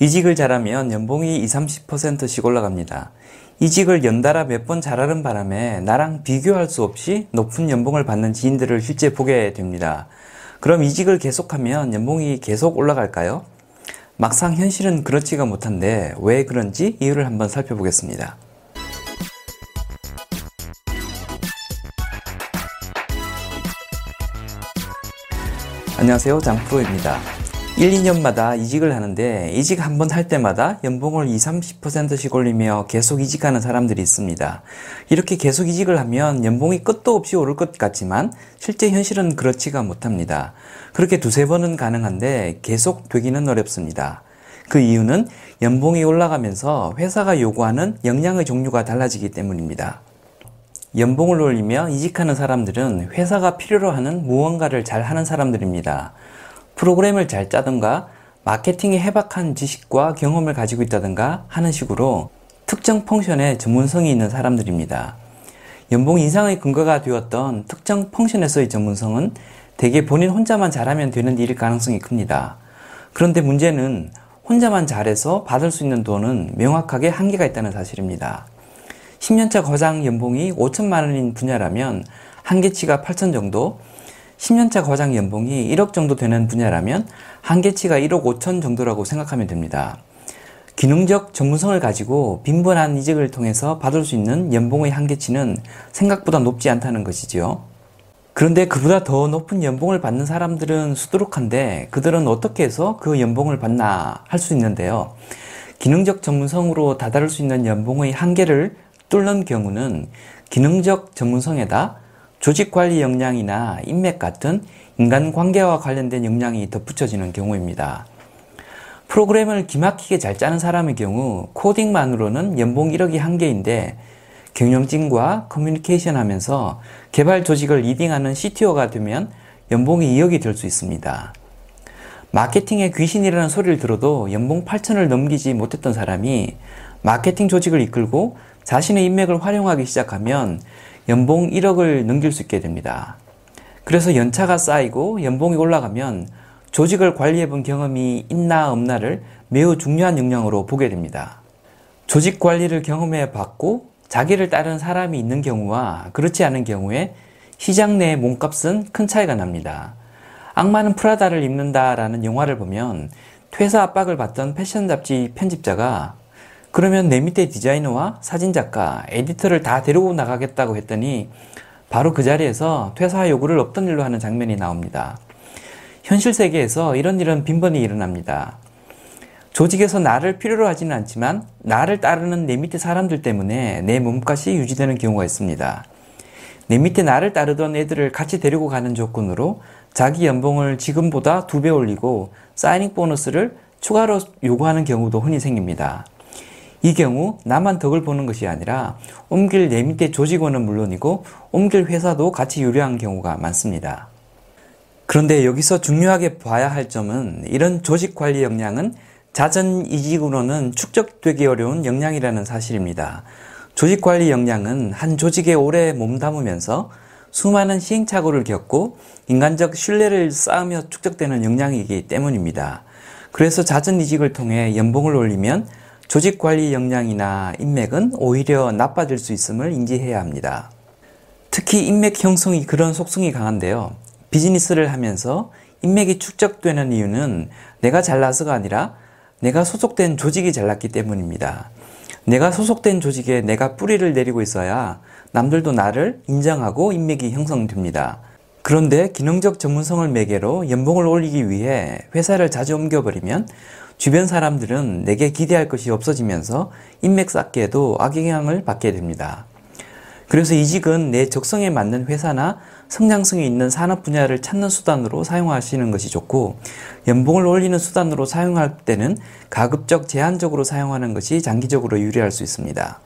이직을 잘하면 연봉이 20, 30%씩 올라갑니다. 이직을 연달아 몇 번 잘하는 바람에 나랑 비교할 수 없이 높은 연봉을 받는 지인들을 실제 보게 됩니다. 그럼 이직을 계속하면 연봉이 계속 올라갈까요? 막상 현실은 그렇지가 못한데 왜 그런지 이유를 한번 살펴보겠습니다. 안녕하세요. 장프로입니다. 1, 2년마다 이직을 하는데 이직 한 번 할 때마다 연봉을 20, 30%씩 올리며 계속 이직하는 사람들이 있습니다. 이렇게 계속 이직을 하면 연봉이 끝도 없이 오를 것 같지만 실제 현실은 그렇지가 못합니다. 그렇게 두세 번은 가능한데 계속 되기는 어렵습니다. 그 이유는 연봉이 올라가면서 회사가 요구하는 역량의 종류가 달라지기 때문입니다. 연봉을 올리며 이직하는 사람들은 회사가 필요로 하는 무언가를 잘 하는 사람들입니다. 프로그램을 잘 짜든가 마케팅에 해박한 지식과 경험을 가지고 있다든가 하는 식으로 특정 펑션에 전문성이 있는 사람들입니다. 연봉 인상의 근거가 되었던 특정 펑션에서의 전문성은 대개 본인 혼자만 잘하면 되는 일일 가능성이 큽니다. 그런데 문제는 혼자만 잘해서 받을 수 있는 돈은 명확하게 한계가 있다는 사실입니다. 10년차 거장 연봉이 5천만 원인 분야라면 한계치가 8천 정도, 10년차 과장 연봉이 1억 정도 되는 분야라면 한계치가 1억 5천 정도라고 생각하면 됩니다. 기능적 전문성을 가지고 빈번한 이직을 통해서 받을 수 있는 연봉의 한계치는 생각보다 높지 않다는 것이지요. 그런데 그보다 더 높은 연봉을 받는 사람들은 수두룩한데 그들은 어떻게 해서 그 연봉을 받나 할 수 있는데요. 기능적 전문성으로 다다를 수 있는 연봉의 한계를 뚫는 경우는 기능적 전문성에다 조직 관리 역량이나 인맥 같은 인간 관계와 관련된 역량이 덧붙여지는 경우입니다. 프로그램을 기막히게 잘 짜는 사람의 경우 코딩만으로는 연봉 1억이 한계인데 경영진과 커뮤니케이션 하면서 개발 조직을 leading하는 CTO가 되면 연봉이 2억이 될 수 있습니다. 마케팅에 귀신이라는 소리를 들어도 연봉 8천을 넘기지 못했던 사람이 마케팅 조직을 이끌고 자신의 인맥을 활용하기 시작하면 연봉 1억을 넘길 수 있게 됩니다. 그래서 연차가 쌓이고 연봉이 올라가면 조직을 관리해 본 경험이 있나 없나를 매우 중요한 역량으로 보게 됩니다. 조직 관리를 경험해 봤고 자기를 따르는 사람이 있는 경우와 그렇지 않은 경우에 시장 내 몸값은 큰 차이가 납니다. 악마는 프라다를 입는다라는 영화를 보면 퇴사 압박을 받던 패션 잡지 편집자가 그러면 내 밑에 디자이너와 사진작가, 에디터를 다 데리고 나가겠다고 했더니 바로 그 자리에서 퇴사 요구를 없던 일로 하는 장면이 나옵니다. 현실 세계에서 이런 일은 빈번히 일어납니다. 조직에서 나를 필요로 하지는 않지만 나를 따르는 내 밑에 사람들 때문에 내 몸값이 유지되는 경우가 있습니다. 내 밑에 나를 따르던 애들을 같이 데리고 가는 조건으로 자기 연봉을 지금보다 두 배 올리고 사이닝 보너스를 추가로 요구하는 경우도 흔히 생깁니다. 이 경우 나만 덕을 보는 것이 아니라 옮길 내 밑에 조직원은 물론이고 옮길 회사도 같이 유리한 경우가 많습니다. 그런데 여기서 중요하게 봐야 할 점은 이런 조직 관리 역량은 자전 이직으로는 축적되기 어려운 역량이라는 사실입니다. 조직 관리 역량은 한 조직에 오래 몸담으면서 수많은 시행착오를 겪고 인간적 신뢰를 쌓으며 축적되는 역량이기 때문입니다. 그래서 자전 이직을 통해 연봉을 올리면 조직 관리 역량이나 인맥은 오히려 나빠질 수 있음을 인지해야 합니다. 특히 인맥 형성이 그런 속성이 강한데요. 비즈니스를 하면서 인맥이 축적되는 이유는 내가 잘나서가 아니라 내가 소속된 조직이 잘났기 때문입니다. 내가 소속된 조직에 내가 뿌리를 내리고 있어야 남들도 나를 인정하고 인맥이 형성됩니다. 그런데 기능적 전문성을 매개로 연봉을 올리기 위해 회사를 자주 옮겨버리면 주변 사람들은 내게 기대할 것이 없어지면서 인맥 쌓기에도 악영향을 받게 됩니다. 그래서 이직은 내 적성에 맞는 회사나 성장성이 있는 산업 분야를 찾는 수단으로 사용하시는 것이 좋고 연봉을 올리는 수단으로 사용할 때는 가급적 제한적으로 사용하는 것이 장기적으로 유리할 수 있습니다.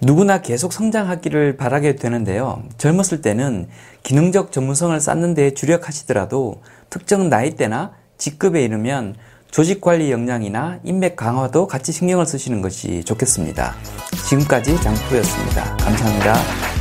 누구나 계속 성장하기를 바라게 되는데요. 젊었을 때는 기능적 전문성을 쌓는 데 주력하시더라도 특정 나이대나 직급에 이르면 조직 관리 역량이나 인맥 강화도 같이 신경을 쓰시는 것이 좋겠습니다. 지금까지 장프였습니다. 감사합니다.